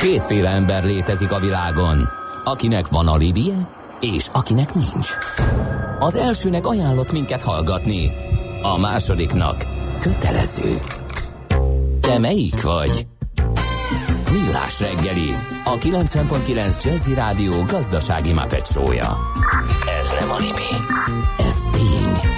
Kétféle ember létezik a világon, akinek van alibije, és akinek nincs. Az elsőnek ajánlott minket hallgatni, a másodiknak kötelező. Te melyik vagy? Millás reggeli, a 90.9 Jazzy Rádió gazdasági mapetsója. Ez nem animi, ez tény.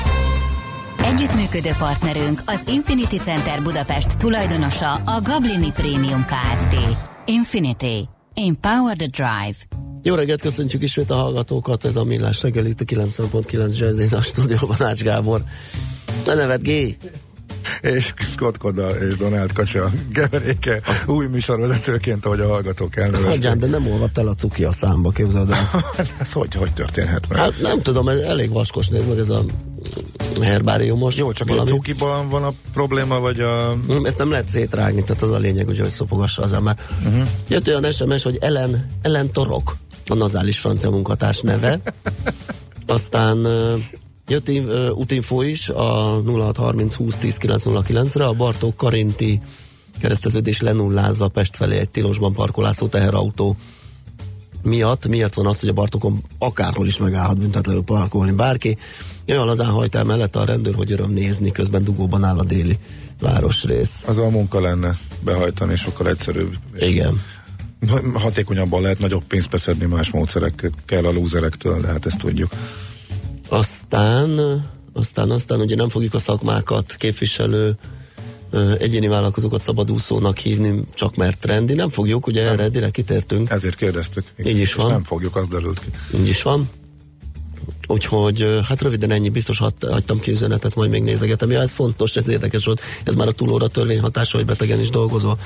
Együttműködő partnerünk az Infinity Center Budapest tulajdonosa a Gablini Premium Kft. Infinity. Empower the Drive. Jó reggelt, köszöntjük ismét a hallgatókat, ez a Millás reggel itt a 90.9 Jazzin a stúdióban Ács Gábor. A nevet G. és Scott Koda és Donald Kacsa keveréke új műsorvezetőként, ahogy a hallgatók elnevezték. Hagyján, de nem olvadt el a cuki a számba, képzeld el. ez hogy, hogy történhet meg? Hát nem tudom, ez elég vaskos néz meg ez a herbáriumos. Jó, csak valami. a cukiban van a probléma, vagy a... Ezt nem lehet szétrágni, tehát az a lényeg, hogy, hogy szopogassa az ember. Uh-huh. Jött olyan SMS, hogy Ellen, Ellen Torok, a nazális francia munkatárs neve. Aztán Jött uh, útinfo is a 0630 20 10 909 re a Bartók Karinti kereszteződés lenullázva Pest felé egy tilosban parkolászó teherautó miatt. Miért van az, hogy a Bartókon akárhol is megállhat büntetlenül parkolni bárki? Olyan lazán hajt el mellette a rendőr, hogy öröm nézni, közben dugóban áll a déli városrész. Az a munka lenne behajtani, sokkal egyszerűbb. Igen. Hatékonyabban lehet nagyobb pénzt beszedni más módszerekkel a lúzerektől, de hát ezt tudjuk. Aztán, aztán, aztán ugye nem fogjuk a szakmákat képviselő egyéni vállalkozókat szabadúszónak hívni, csak mert trendi. Nem fogjuk, ugye nem. erre direkt kitértünk. Ezért kérdeztük. Így is van. Nem fogjuk, az derült ki. Így is van. Úgyhogy hát röviden ennyi, biztos hagy, hagytam ki üzenetet, majd még nézegetem. Ja, ez fontos, ez érdekes volt. Ez már a túlóra törvény hatása, hogy betegen is dolgozva.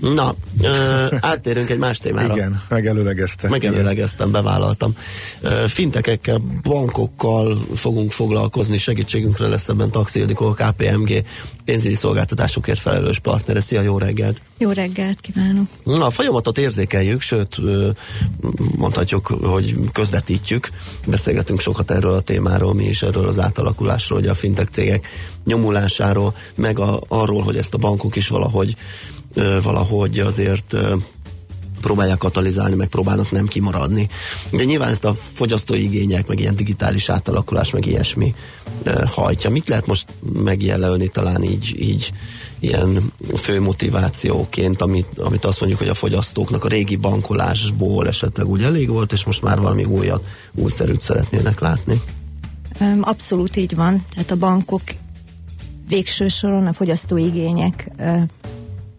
Na, ö, áttérünk egy más témára. Igen, megelőlegeztem. Megelőlegeztem, bevállaltam. Fintekekkel, bankokkal fogunk foglalkozni, segítségünkre lesz ebben Taxi Ildikó, KPMG pénzügyi szolgáltatásokért felelős partnere. Szia, jó reggelt! Jó reggelt kívánok! Na, a folyamatot érzékeljük, sőt, mondhatjuk, hogy közvetítjük. Beszélgetünk sokat erről a témáról, mi is erről az átalakulásról, hogy a fintech cégek nyomulásáról, meg a, arról, hogy ezt a bankok is valahogy valahogy azért próbálják katalizálni, meg próbálnak nem kimaradni. De nyilván ezt a fogyasztói igények, meg ilyen digitális átalakulás, meg ilyesmi hajtja. Mit lehet most megjelölni talán így, így ilyen fő motivációként, amit, amit azt mondjuk, hogy a fogyasztóknak a régi bankolásból esetleg úgy elég volt, és most már valami újat, újszerűt szeretnének látni? Abszolút így van. Tehát a bankok végső soron a fogyasztói igények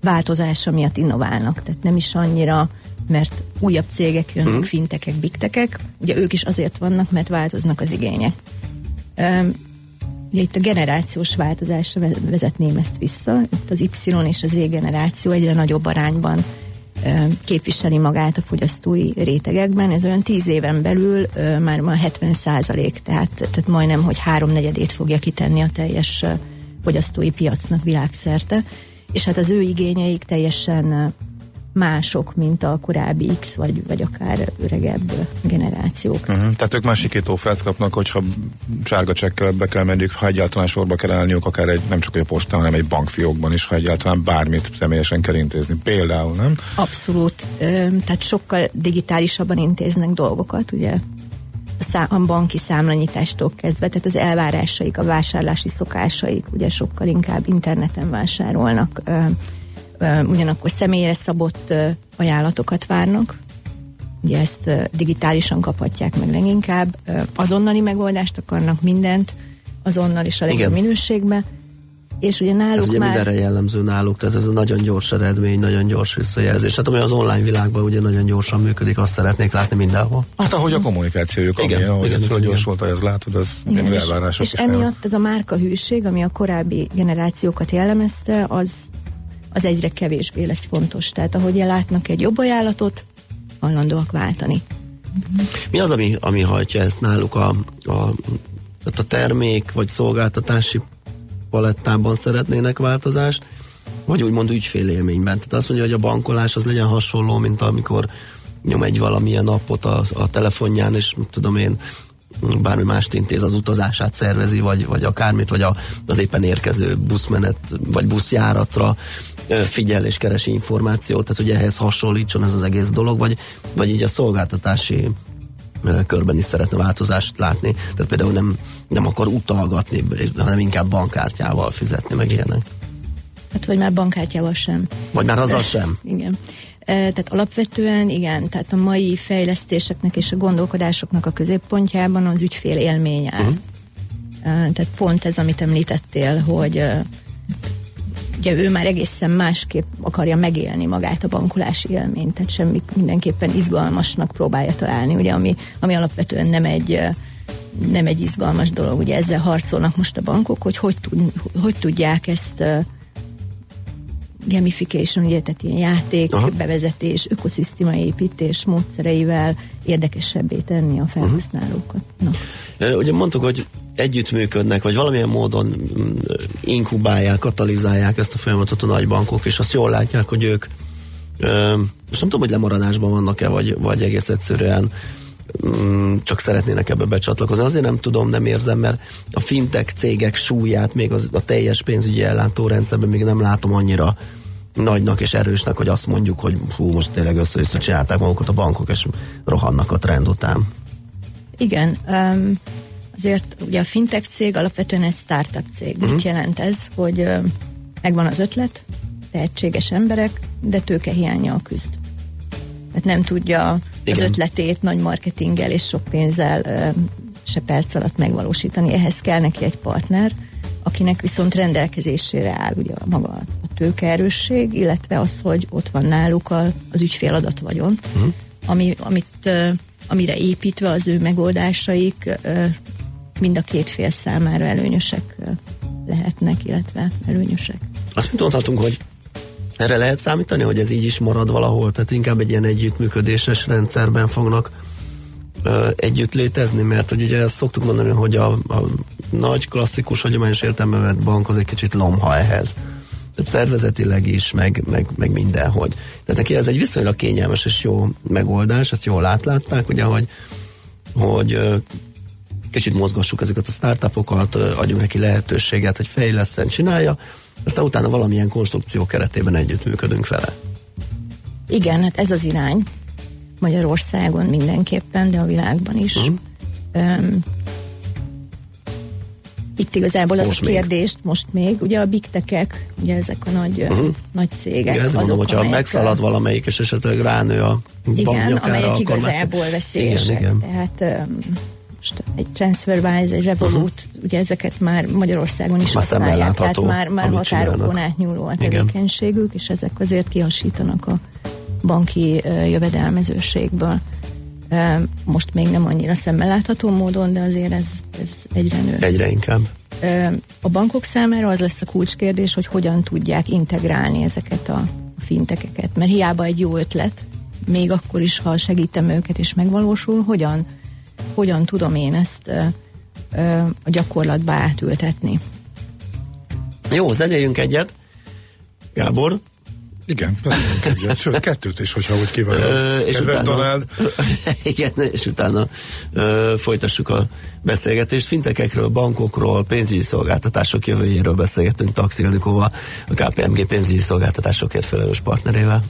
változása miatt innoválnak. Tehát nem is annyira, mert újabb cégek jönnek, hmm. fintekek, bigtekek, ugye ők is azért vannak, mert változnak az igények. Ugye itt a generációs változásra vezetném ezt vissza. Itt az Y és az Z generáció egyre nagyobb arányban képviseli magát a fogyasztói rétegekben. Ez olyan tíz éven belül már ma 70 százalék, tehát, tehát majdnem, hogy háromnegyedét fogja kitenni a teljes fogyasztói piacnak világszerte és hát az ő igényeik teljesen mások, mint a korábbi X, vagy, vagy akár öregebb generációk. Uh-huh. Tehát ők más sikítófrát kapnak, hogyha sárga csekkel be kell menniük, ha egyáltalán sorba kell állniuk, akár egy, nem csak egy postán, hanem egy bankfiókban is, ha egyáltalán bármit személyesen kell intézni. Például, nem? Abszolút. Tehát sokkal digitálisabban intéznek dolgokat, ugye a, szá- a banki számlanyítástól kezdve, tehát az elvárásaik, a vásárlási szokásaik ugye sokkal inkább interneten vásárolnak, ö, ö, ugyanakkor személyre szabott ö, ajánlatokat várnak, ugye ezt ö, digitálisan kaphatják meg leginkább, ö, azonnali megoldást akarnak mindent, azonnal is a legjobb minőségbe, és ugye náluk ez ugye már... mindenre jellemző náluk, tehát ez a nagyon gyors eredmény, nagyon gyors visszajelzés. Hát ami az online világban ugye nagyon gyorsan működik, azt szeretnék látni mindenhol. Hát ahogy a kommunikációjuk, igen, amilyen, ahogy igen, ez gyors volt, ez látod, az igen, és, elvárások És emiatt ez a márkahűség, ami a korábbi generációkat jellemezte, az, az egyre kevésbé lesz fontos. Tehát ahogy látnak egy jobb ajánlatot, hajlandóak váltani. Mi az, ami, ami hajtja ezt náluk a, a, a termék vagy szolgáltatási palettában szeretnének változást, vagy úgymond ügyfélélményben. Tehát azt mondja, hogy a bankolás az legyen hasonló, mint amikor nyom egy valamilyen appot a, a telefonján, és mit tudom én, bármi mást intéz, az utazását szervezi, vagy, vagy akármit, vagy a, az éppen érkező buszmenet, vagy buszjáratra figyel és keresi információt, tehát hogy ehhez hasonlítson ez az egész dolog, vagy, vagy így a szolgáltatási körben is szeretne változást látni, tehát például nem, nem akar utalgatni, hanem inkább bankkártyával fizetni, meg ilyenek. Hát vagy már bankkártyával sem. Vagy már azzal sem. Igen. Tehát alapvetően igen, tehát a mai fejlesztéseknek és a gondolkodásoknak a középpontjában az ügyfél élmény áll. Uh-huh. Tehát pont ez, amit említettél, hogy ugye ő már egészen másképp akarja megélni magát a bankolási élményt, tehát semmi mindenképpen izgalmasnak próbálja találni, ugye, ami, ami alapvetően nem egy nem egy izgalmas dolog, ugye ezzel harcolnak most a bankok, hogy hogy, tud, hogy tudják ezt gamification, ugye, tehát ilyen játék, Aha. bevezetés, ökoszisztéma építés módszereivel érdekesebbé tenni a felhasználókat. Na. Ugye mondtuk, hogy együttműködnek, vagy valamilyen módon mm, inkubálják, katalizálják ezt a folyamatot a nagybankok, és azt jól látják, hogy ők most nem tudom, hogy lemaradásban vannak-e, vagy, vagy egész egyszerűen csak szeretnének ebbe becsatlakozni. Azért nem tudom, nem érzem, mert a fintech cégek súlyát még az, a teljes pénzügyi ellátórendszerben még nem látom annyira nagynak és erősnek, hogy azt mondjuk, hogy hú, most tényleg össze csinálták magukat a bankok, és rohannak a trend után. Igen, um, azért ugye a fintech cég alapvetően egy startup cég. Uh-huh. Mit jelent ez, hogy uh, megvan az ötlet, tehetséges emberek, de tőke hiánya küzd. Tehát nem tudja Igen. az ötletét nagy marketinggel és sok pénzzel se perc alatt megvalósítani. Ehhez kell neki egy partner, akinek viszont rendelkezésére áll ugye a maga a tőkeerősség, illetve az, hogy ott van náluk a, az ügyfél adatvagyon, uh-huh. ami, amit, amire építve az ő megoldásaik mind a két fél számára előnyösek lehetnek, illetve előnyösek. Azt mit mondhatunk, hogy erre lehet számítani, hogy ez így is marad valahol, tehát inkább egy ilyen együttműködéses rendszerben fognak együtt létezni, mert hogy ugye ezt szoktuk mondani, hogy a, a nagy klasszikus hagyományos értelemben vett bank az egy kicsit lomha ehhez. Tehát szervezetileg is, meg, meg, meg mindenhogy. Tehát neki ez egy viszonylag kényelmes és jó megoldás, ezt jól átlátták, ugye, hogy, hogy kicsit mozgassuk ezeket a startupokat, adjunk neki lehetőséget, hogy fejleszen, csinálja, aztán utána valamilyen konstrukció keretében együttműködünk vele. Igen, hát ez az irány. Magyarországon mindenképpen, de a világban is. Uh-huh. Um, itt igazából az most a kérdést még. most még, ugye a big tech ugye ezek a nagy, uh-huh. nagy cégek. Igen, ezzel mondom, hogyha megszalad valamelyik, és esetleg ránő a Igen, amelyek igazából már... veszélyesek. Igen, igen. Tehát um, most egy TransferWise, egy Revolut, uh-huh. ugye ezeket már Magyarországon is használják, tehát már, már határokon átnyúló a tevékenységük, és ezek azért kihasítanak a banki uh, jövedelmezőségből. Uh, most még nem annyira szemmel látható módon, de azért ez, ez egyre nő. Egyre inkább. Uh, a bankok számára az lesz a kulcskérdés, hogy hogyan tudják integrálni ezeket a fintekeket, mert hiába egy jó ötlet, még akkor is, ha segítem őket és megvalósul, hogyan hogyan tudom én ezt a gyakorlatba átültetni. Jó, zenéljünk egyet. Gábor? Igen, egyet, sőt, kettőt is, hogyha úgy kívánod. és utána, igen, és utána ö, folytassuk a beszélgetést. Fintekekről, bankokról, pénzügyi szolgáltatások jövőjéről beszélgetünk Taxi a KPMG pénzügyi szolgáltatásokért felelős partnerével.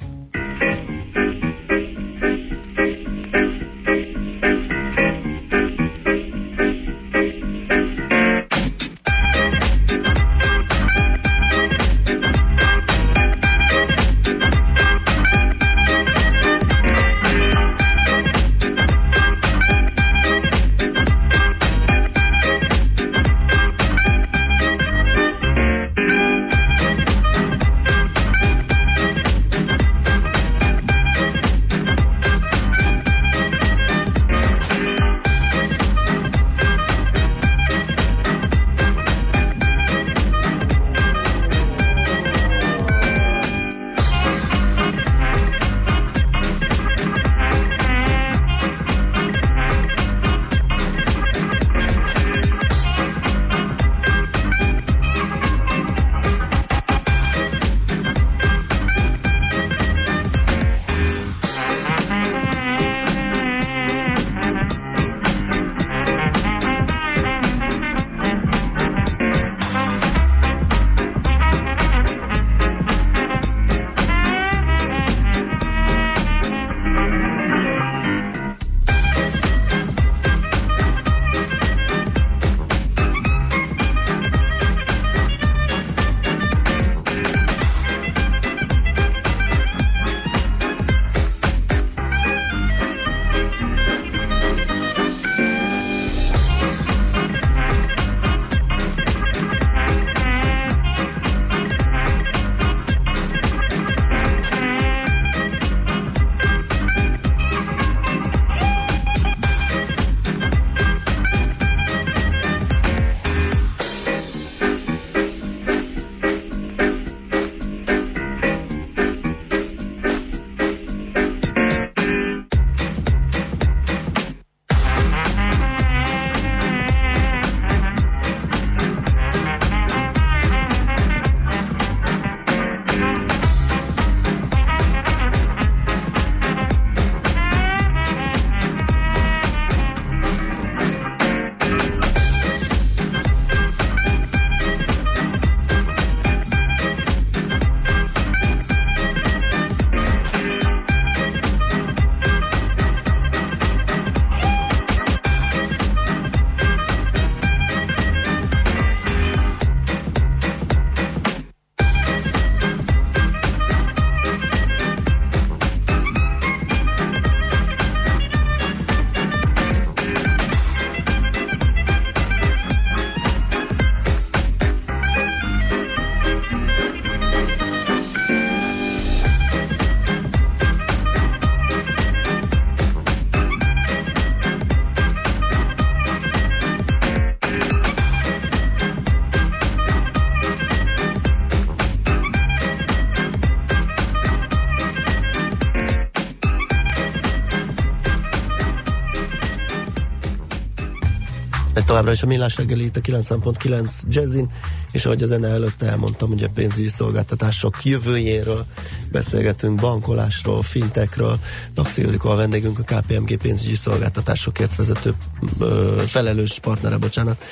Továbbra is a Millás reggeli itt a 90.9 Jazzin, és ahogy az enne előtt elmondtam, ugye pénzügyi szolgáltatások jövőjéről beszélgetünk, bankolásról, fintekről. Daxi a vendégünk, a KPMG pénzügyi szolgáltatásokért vezető ö, felelős partnere, bocsánat.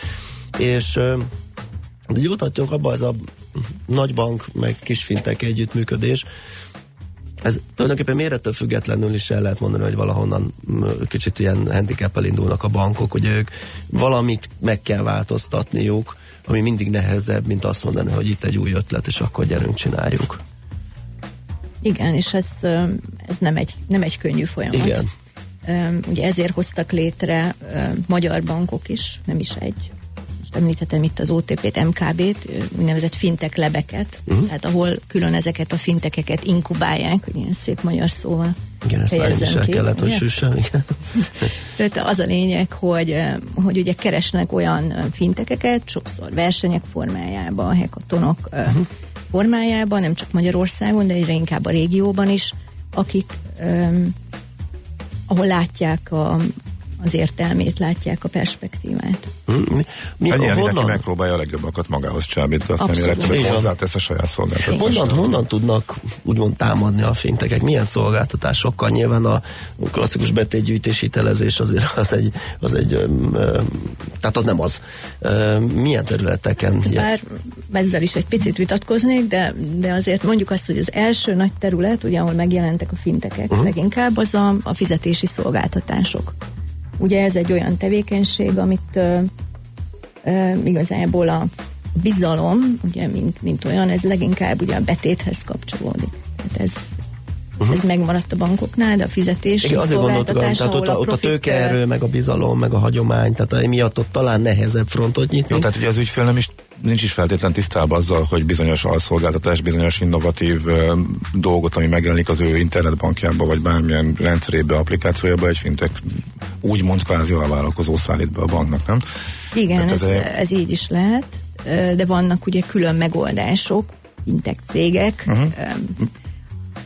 És ö, de jutatjunk abba ez a nagy bank, meg kis fintek együttműködés, ez tulajdonképpen mérettől függetlenül is el lehet mondani, hogy valahonnan kicsit ilyen handicap indulnak a bankok, hogy ők valamit meg kell változtatniuk, ami mindig nehezebb, mint azt mondani, hogy itt egy új ötlet, és akkor gyerünk, csináljuk. Igen, és ez, ez nem, egy, nem egy könnyű folyamat. Igen. Ugye ezért hoztak létre magyar bankok is, nem is egy, említhetem itt az OTP-t, MKB-t, úgynevezett fintek lebeket, uh-huh. tehát ahol külön ezeket a fintekeket inkubálják, hogy ilyen szép magyar szóval igen, ezt már is el ki, kellett, hogy süssem, igen. Tehát az a lényeg, hogy, hogy ugye keresnek olyan fintekeket, sokszor versenyek formájában, hekatonok uh-huh. formájában, nem csak Magyarországon, de egyre inkább a régióban is, akik um, ahol látják a, az értelmét, látják a perspektívát. Mi, mi, Ennyi, honnan? megpróbálja a legjobbakat magához csábítgatni, illetve hozzátesz a saját szolgáltatására. Honnan, honnan tudnak úgymond támadni a fintekek? Milyen szolgáltatásokkal? Nyilván a klasszikus betétgyűjtés hitelezés azért az egy, az egy tehát az nem az. Milyen területeken? Bár ezzel is egy picit vitatkoznék, de, de azért mondjuk azt, hogy az első nagy terület, ugye ahol megjelentek a fintekek uh-huh. leginkább, az a, a fizetési szolgáltatások. Ugye ez egy olyan tevékenység, amit ö, ö, igazából a bizalom, ugye, mint, mint olyan, ez leginkább ugye a betéthez kapcsolódik. Tehát ez, uh-huh. ez megmaradt a bankoknál, de a fizetés Igen, azért gondoltuk, tehát ott a, ott a tőkeerő, meg a bizalom, meg a hagyomány, tehát emiatt ott talán nehezebb frontot nyitni. Jó, tehát ugye az ügyfél nem is nincs is feltétlen tisztában azzal, hogy bizonyos alszolgáltatás, bizonyos innovatív uh, dolgot, ami megjelenik az ő internetbankjába, vagy bármilyen rendszerébe, applikációjába, egy fintek úgymond kvázi alvállalkozó szállít be a banknak, nem? Igen, ez, ez, ez így is lehet, de vannak ugye külön megoldások, fintek cégek, uh-huh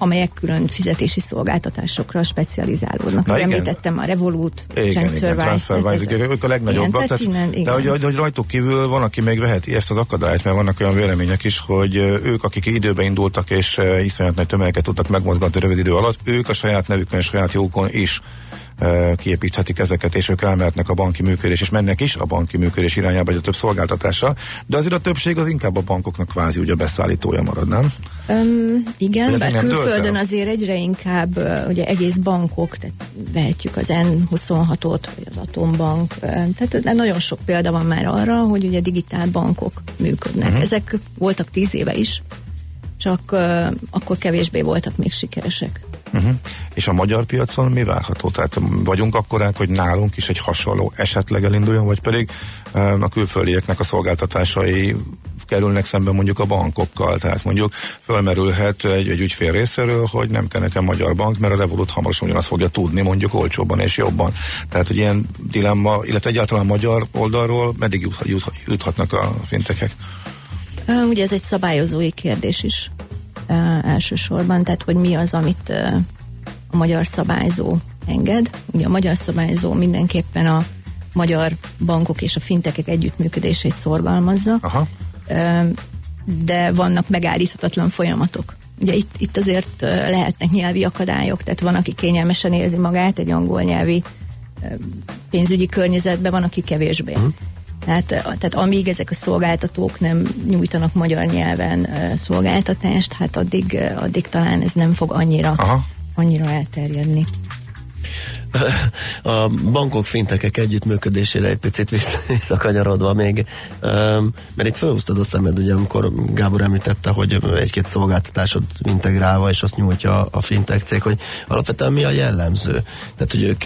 amelyek külön fizetési szolgáltatásokra specializálódnak. Na, Említettem a Revolut, igen, TransferWise. TransferWise, igen, ők a legnagyobbak. Tehát, innen, igen. De hogy, hogy rajtuk kívül van, aki még veheti ezt az akadályt, mert vannak olyan vélemények is, hogy ők, akik időben indultak és iszonyat nagy tömegeket tudtak megmozgatni rövid idő alatt, ők a saját nevükön és saját jókon is kiépíthetik ezeket, és ők elmehetnek a banki működés, és mennek is a banki működés irányába, egy a több szolgáltatással, de azért a többség az inkább a bankoknak kvázi ugye beszállítója marad, nem? Um, igen, bár külföldön azért egyre inkább ugye egész bankok, tehát vehetjük az N26-ot, vagy az Atombank, tehát nagyon sok példa van már arra, hogy ugye digitál bankok működnek. Uh-huh. Ezek voltak tíz éve is, csak uh, akkor kevésbé voltak még sikeresek. Uh-huh. És a magyar piacon mi várható? Tehát vagyunk akkorák, hogy nálunk is egy hasonló esetleg elinduljon, vagy pedig uh, a külföldieknek a szolgáltatásai kerülnek szembe mondjuk a bankokkal, tehát mondjuk fölmerülhet egy, egy ügyfél részéről, hogy nem kell nekem magyar bank, mert a Revolut hamarosan ugyanazt fogja tudni, mondjuk olcsóbban és jobban. Tehát, hogy ilyen dilemma, illetve egyáltalán magyar oldalról meddig jut, jut, juthatnak a fintekek? Ugye ez egy szabályozói kérdés is elsősorban, tehát hogy mi az, amit a magyar szabályzó enged. Ugye a magyar szabályzó mindenképpen a magyar bankok és a fintekek együttműködését szorgalmazza, Aha. de vannak megállíthatatlan folyamatok. Ugye itt, itt azért lehetnek nyelvi akadályok, tehát van, aki kényelmesen érzi magát egy angol nyelvi pénzügyi környezetben, van, aki kevésbé. Uh-huh. Tehát, tehát amíg ezek a szolgáltatók nem nyújtanak magyar nyelven szolgáltatást, hát addig, addig talán ez nem fog annyira, Aha. annyira elterjedni a bankok fintekek együttműködésére egy picit visszakanyarodva még, mert itt felhúztad a szemed, ugye, amikor Gábor említette, hogy egy-két szolgáltatásot integrálva, és azt nyújtja a fintek cég, hogy alapvetően mi a jellemző? Tehát, hogy ők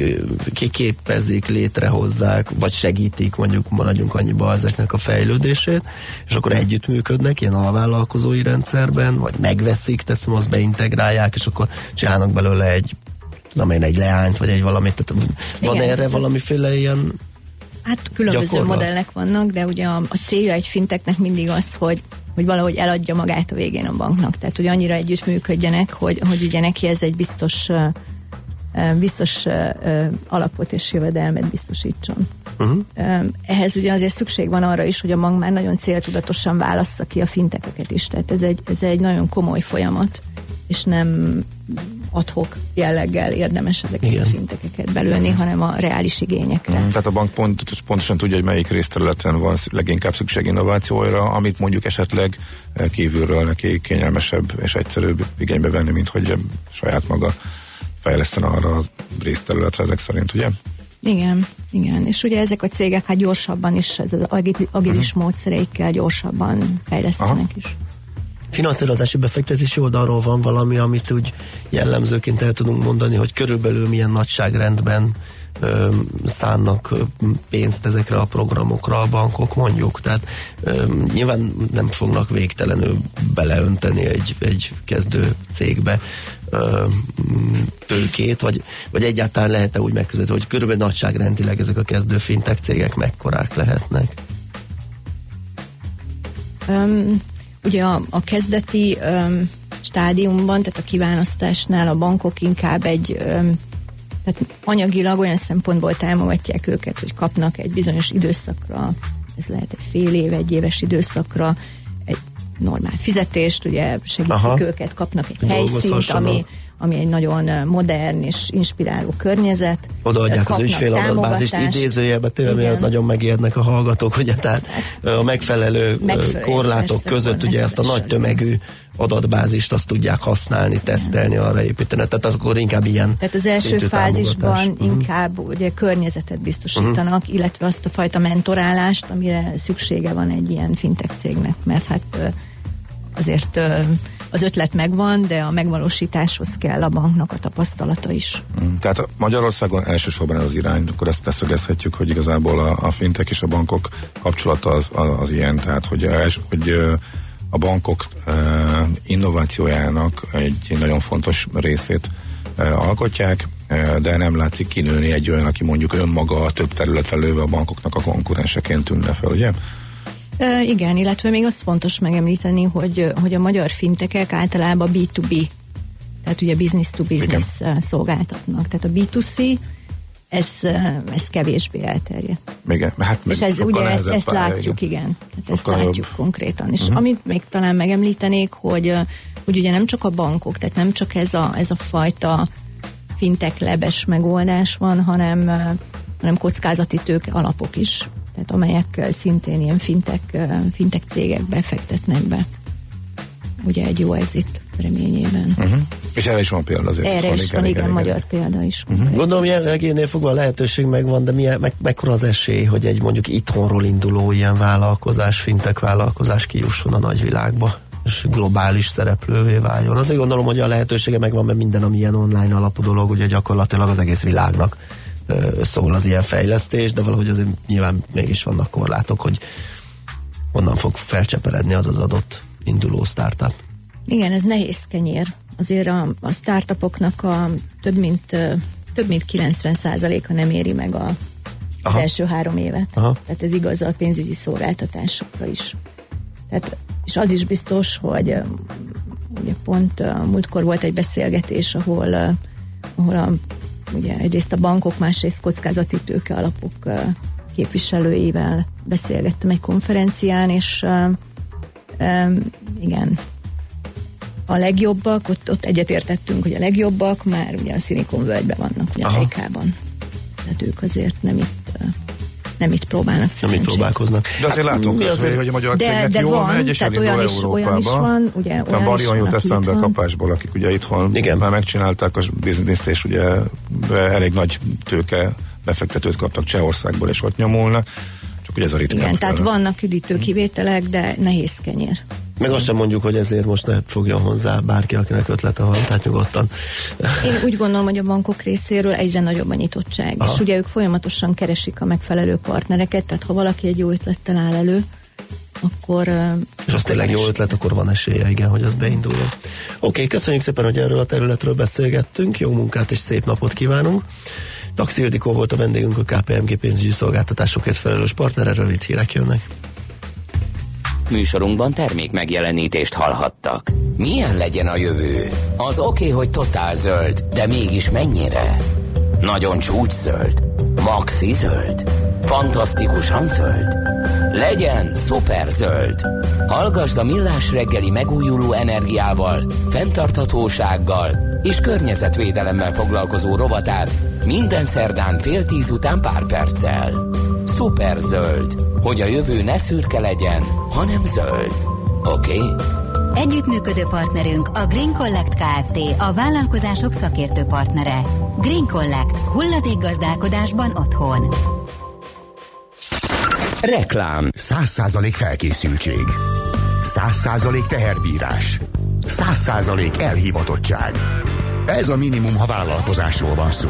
kiképezik, létrehozzák, vagy segítik, mondjuk maradjunk annyiba ezeknek a fejlődését, és akkor együttműködnek ilyen alvállalkozói rendszerben, vagy megveszik, teszem, azt beintegrálják, és akkor csinálnak belőle egy tudom én, egy leányt, vagy egy valamit, tehát van Igen. erre valamiféle ilyen Hát különböző gyakorlat? modellek vannak, de ugye a, a célja egy finteknek mindig az, hogy hogy valahogy eladja magát a végén a banknak. Tehát, hogy annyira együttműködjenek, hogy, hogy ugye neki ez egy biztos biztos alapot és jövedelmet biztosítson. Uh-huh. Ehhez ugye azért szükség van arra is, hogy a bank már nagyon céltudatosan válassza ki a fintekeket is. Tehát ez egy, ez egy nagyon komoly folyamat, és nem adhok jelleggel érdemes ezeket Igen. a fintekeket belőni, hanem a reális igényekre. Mm, tehát a bank pont, pontosan tudja, hogy melyik részterületen van leginkább szükség innovációra, amit mondjuk esetleg kívülről neki kényelmesebb és egyszerűbb igénybe venni, mint hogy saját maga fejlesztene arra a részterületre ezek szerint, ugye? Igen, igen. És ugye ezek a cégek hát gyorsabban is, ez az agilis uh-huh. módszereikkel gyorsabban fejlesztenek Aha. is. Finanszírozási befektetési oldalról van valami, amit úgy jellemzőként el tudunk mondani, hogy körülbelül milyen nagyságrendben ö, szánnak pénzt ezekre a programokra a bankok mondjuk. Tehát ö, nyilván nem fognak végtelenül beleönteni egy, egy kezdő cégbe ö, tőkét, vagy, vagy egyáltalán lehet-e úgy megközelíteni, hogy körülbelül nagyságrendileg ezek a kezdő fintek cégek mekkorák lehetnek? Ugye a, a kezdeti um, stádiumban, tehát a kiválasztásnál a bankok inkább egy um, tehát anyagilag olyan szempontból támogatják őket, hogy kapnak egy bizonyos időszakra, ez lehet egy fél év, egy éves időszakra egy normál fizetést, ugye segítik Aha. őket, kapnak egy helyszínt, ami, ami egy nagyon modern és inspiráló környezet. Odaadják az ügyfél adatbázist idézőjelbe, tényleg nagyon megijednek a hallgatók, ugye, tehát a megfelelő, megfelelő korlátok között ugye ezt a nagy tömegű adatbázist azt tudják használni, tesztelni, arra építeni. Tehát akkor inkább ilyen Tehát az első fázisban uh-huh. inkább ugye környezetet biztosítanak, uh-huh. illetve azt a fajta mentorálást, amire szüksége van egy ilyen fintech cégnek, mert hát azért az ötlet megvan, de a megvalósításhoz kell a banknak a tapasztalata is. Mm, tehát Magyarországon elsősorban ez az irány, akkor ezt leszögezhetjük, hogy igazából a, a fintek és a bankok kapcsolata az, az, ilyen, tehát hogy, hogy a bankok innovációjának egy nagyon fontos részét alkotják, de nem látszik kinőni egy olyan, aki mondjuk önmaga a több területre lőve a bankoknak a konkurenseként tűnne fel, ugye? E, igen, illetve még azt fontos megemlíteni, hogy, hogy a magyar fintekek általában B2B, tehát ugye business to business igen. szolgáltatnak. Tehát a B2C, ez, ez kevésbé elterjedt. Igen, hát És ez, ugye ezt, ezt látjuk, igen. igen. Tehát ezt látjuk jobb. konkrétan. És uh-huh. amit még talán megemlítenék, hogy, hogy ugye nem csak a bankok, tehát nem csak ez a, ez a fajta fintek lebes megoldás van, hanem, hanem kockázati tőke alapok is tehát amelyek szintén ilyen fintek, fintek cégek befektetnek be. Ugye egy jó exit reményében. Uh-huh. És erre is van példa azért. Erre is van, igen, igen, magyar példa is. Uh-huh. Gondolom jelenleg fogva a lehetőség megvan, de milyen, meg, mekkora az esély, hogy egy mondjuk itthonról induló ilyen vállalkozás, fintek vállalkozás kijusson a nagyvilágba? és globális szereplővé váljon. Azért gondolom, hogy a lehetősége megvan, mert minden, ami ilyen online alapú dolog, ugye gyakorlatilag az egész világnak szól az ilyen fejlesztés, de valahogy azért nyilván mégis vannak korlátok, hogy honnan fog felcseperedni az az adott induló startup. Igen, ez nehéz kenyér. Azért a, a startupoknak a több mint, több mint 90%-a nem éri meg a, az első három évet. Aha. Tehát ez igaz a pénzügyi szolgáltatásokra is. Tehát, és az is biztos, hogy ugye pont múltkor volt egy beszélgetés, ahol, ahol a ugye egyrészt a bankok, másrészt kockázati tőke alapok képviselőivel beszélgettem egy konferencián, és igen, a legjobbak, ott, ott egyetértettünk, hogy a legjobbak már ugye a Silicon völgyben vannak, ugye. Amerikában. Tehát ők azért nem itt nem itt próbálnak szerencsét. Nem itt próbálkoznak. De azért hát, látunk, azért, hogy a magyar de, cégnek de jól van, megy, és tehát olyan is, olyan is van, ugye, olyan a Barion jut eszembe a kapásból, akik ugye itthon Igen. már megcsinálták a bizniszt, és ugye elég nagy tőke befektetőt kaptak Csehországból, és ott nyomulnak. Csak ugye ez a ritkán. Igen, tehát vannak üdítő kivételek, de nehéz kenyér. Meg azt sem mondjuk, hogy ezért most ne fogjon hozzá bárki, akinek ötlete van, tehát nyugodtan. Én úgy gondolom, hogy a bankok részéről egyre nagyobb a nyitottság, Aha. és ugye ők folyamatosan keresik a megfelelő partnereket, tehát ha valaki egy jó ötlettel áll elő, akkor... És az tényleg jó ötlet, akkor van esélye, igen, hogy az beinduljon. Oké, okay, köszönjük szépen, hogy erről a területről beszélgettünk, jó munkát és szép napot kívánunk. Taxi Ildikó volt a vendégünk, a KPMG pénzügyi szolgáltatásokért felelős partnere, rövid hírek jönnek. Műsorunkban termék megjelenítést hallhattak. Milyen legyen a jövő? Az oké, hogy totál zöld, de mégis mennyire? Nagyon csúcs zöld? Maxi zöld? Fantasztikusan zöld? Legyen szuper zöld! Hallgasd a Millás reggeli megújuló energiával, fenntarthatósággal és környezetvédelemmel foglalkozó rovatát minden szerdán fél tíz után pár perccel. Szuper zöld, hogy a jövő ne szürke legyen, hanem zöld. Oké? Okay? Együttműködő partnerünk a Green Collect Kft. A vállalkozások szakértő partnere. Green Collect. Hulladékgazdálkodásban otthon. Reklám. Száz százalék felkészültség. Száz százalék teherbírás. Száz százalék elhivatottság. Ez a minimum, ha vállalkozásról van szó.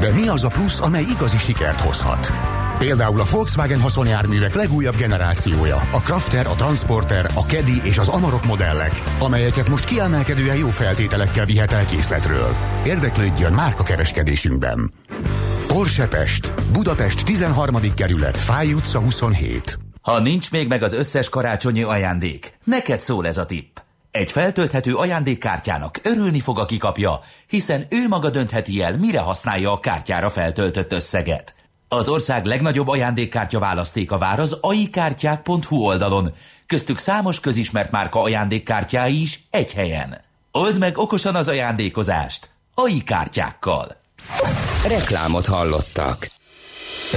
De mi az a plusz, amely igazi sikert hozhat? Például a Volkswagen haszonjárművek legújabb generációja, a Crafter, a Transporter, a Kedi és az Amarok modellek, amelyeket most kiemelkedően jó feltételekkel vihet el készletről. Érdeklődjön márka kereskedésünkben. Porsche Pest, Budapest 13. kerület, Fáj utca 27. Ha nincs még meg az összes karácsonyi ajándék, neked szól ez a tipp. Egy feltölthető ajándékkártyának örülni fog, aki kapja, hiszen ő maga döntheti el, mire használja a kártyára feltöltött összeget. Az ország legnagyobb ajándékkártya választéka vár az aikártyák.hu oldalon, köztük számos közismert márka ajándékkártyái is egy helyen. Old meg okosan az ajándékozást. AI kártyákkal. Reklámot hallottak.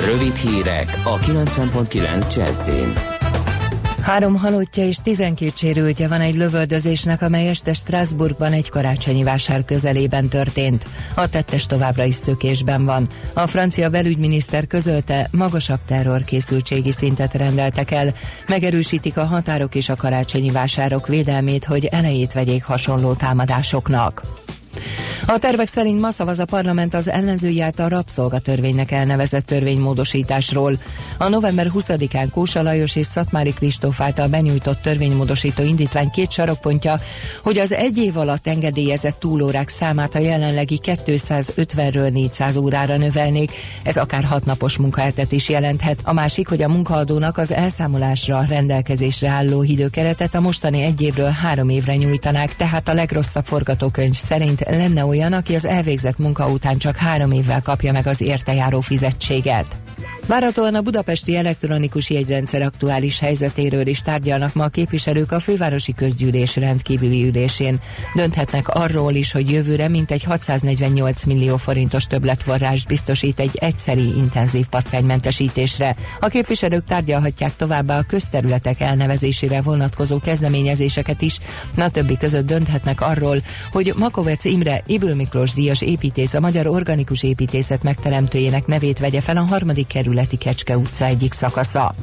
Rövid hírek a 90.9 Jazzin. Három halottja és 12 sérültje van egy lövöldözésnek, amely este Strasbourgban egy karácsonyi vásár közelében történt. A tettes továbbra is szökésben van. A francia belügyminiszter közölte, magasabb terrorkészültségi szintet rendeltek el. Megerősítik a határok és a karácsonyi vásárok védelmét, hogy elejét vegyék hasonló támadásoknak. A tervek szerint ma szavaz a parlament az ellenzői által rabszolgatörvénynek elnevezett törvénymódosításról. A november 20-án Kósa Lajos és Szatmári Kristóf által benyújtott törvénymódosító indítvány két sarokpontja, hogy az egy év alatt engedélyezett túlórák számát a jelenlegi 250-ről 400 órára növelnék, ez akár hat napos munkahetet is jelenthet. A másik, hogy a munkaadónak az elszámolásra rendelkezésre álló időkeretet a mostani egy évről három évre nyújtanák, tehát a legrosszabb forgatókönyv szerint lenne olyan, aki az elvégzett munka után csak három évvel kapja meg az értejáró fizetséget. Várhatóan a budapesti elektronikus jegyrendszer aktuális helyzetéről is tárgyalnak ma a képviselők a fővárosi közgyűlés rendkívüli ülésén. Dönthetnek arról is, hogy jövőre mintegy 648 millió forintos többletforrást biztosít egy egyszeri intenzív patkánymentesítésre. A képviselők tárgyalhatják továbbá a közterületek elnevezésére vonatkozó kezdeményezéseket is, na többi között dönthetnek arról, hogy Makovec Imre Ibül Miklós díjas építész a Magyar Organikus Építészet megteremtőjének nevét vegye fel a harmadik kerület kerületi Kecske utca egyik szakasza.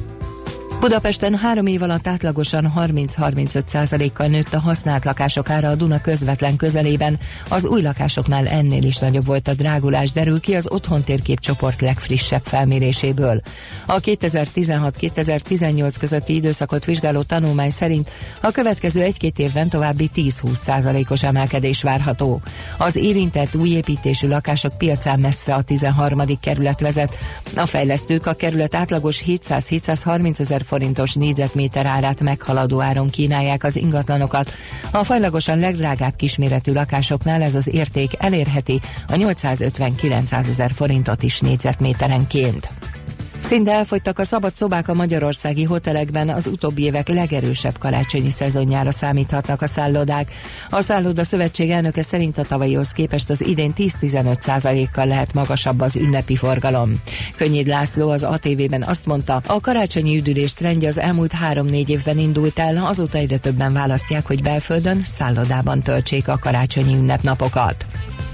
Budapesten három év alatt átlagosan 30-35 százalékkal nőtt a használt lakások ára a Duna közvetlen közelében. Az új lakásoknál ennél is nagyobb volt a drágulás, derül ki az Otthon térképcsoport legfrissebb felméréséből. A 2016-2018 közötti időszakot vizsgáló tanulmány szerint a következő egy-két évben további 10-20 százalékos emelkedés várható. Az érintett új építésű lakások piacán messze a 13. kerület vezet. A fejlesztők a kerület átlagos 700-730 ezer forintos négyzetméter árát meghaladó áron kínálják az ingatlanokat. A fajlagosan legdrágább kisméretű lakásoknál ez az érték elérheti a 850-900 ezer forintot is négyzetméterenként. Szinte elfogytak a szabad szobák a magyarországi hotelekben, az utóbbi évek legerősebb karácsonyi szezonjára számíthatnak a szállodák. A szálloda szövetség elnöke szerint a tavalyihoz képest az idén 10-15 kal lehet magasabb az ünnepi forgalom. Könnyéd László az ATV-ben azt mondta, a karácsonyi üdülés trendje az elmúlt három-négy évben indult el, azóta egyre többen választják, hogy belföldön, szállodában töltsék a karácsonyi ünnepnapokat.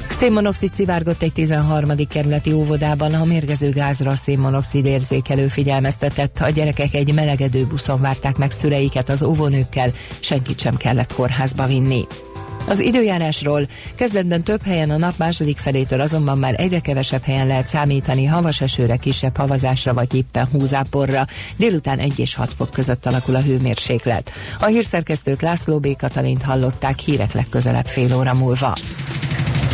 Szénmonoxid szivárgott egy 13. kerületi óvodában, a mérgező gázra a szénmonoxid érzékelő figyelmeztetett. A gyerekek egy melegedő buszon várták meg szüleiket az óvónőkkel, senkit sem kellett kórházba vinni. Az időjárásról kezdetben több helyen a nap második felétől azonban már egyre kevesebb helyen lehet számítani havas esőre, kisebb havazásra vagy éppen húzáporra. Délután 1 és 6 fok között alakul a hőmérséklet. A hírszerkesztőt László B. Katalint hallották hírek legközelebb fél óra múlva.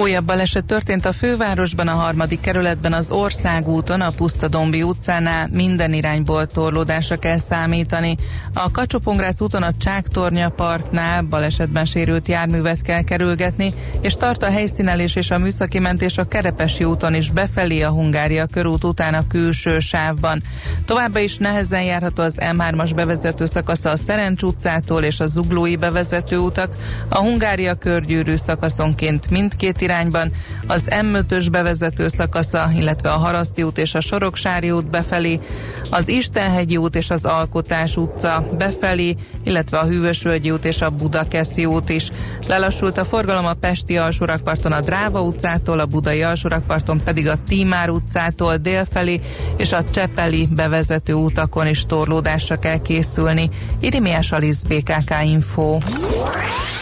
Újabb baleset történt a fővárosban, a harmadik kerületben az Országúton, a Pusztadombi utcánál minden irányból torlódásra kell számítani. A kacsó úton a Csáktornya parknál balesetben sérült járművet kell kerülgetni, és tart a helyszínelés és a műszaki mentés a Kerepesi úton is befelé a Hungária körút után a külső sávban. Továbbá is nehezen járható az M3-as bevezető szakasza a Szerencs utcától és a Zuglói bevezető utak, a Hungária körgyűrű szakaszonként mindkét irányban, az M5-ös bevezető szakasza, illetve a Haraszti út és a Soroksári út befelé, az Istenhegyi út és az Alkotás utca befelé, illetve a Hűvösvölgyi út és a Budakeszi út is. Lelassult a forgalom a Pesti alsórakparton a Dráva utcától, a Budai alsórakparton pedig a Tímár utcától délfelé, és a Csepeli bevezető utakon is torlódásra kell készülni. Irimiás Alisz BKK Info.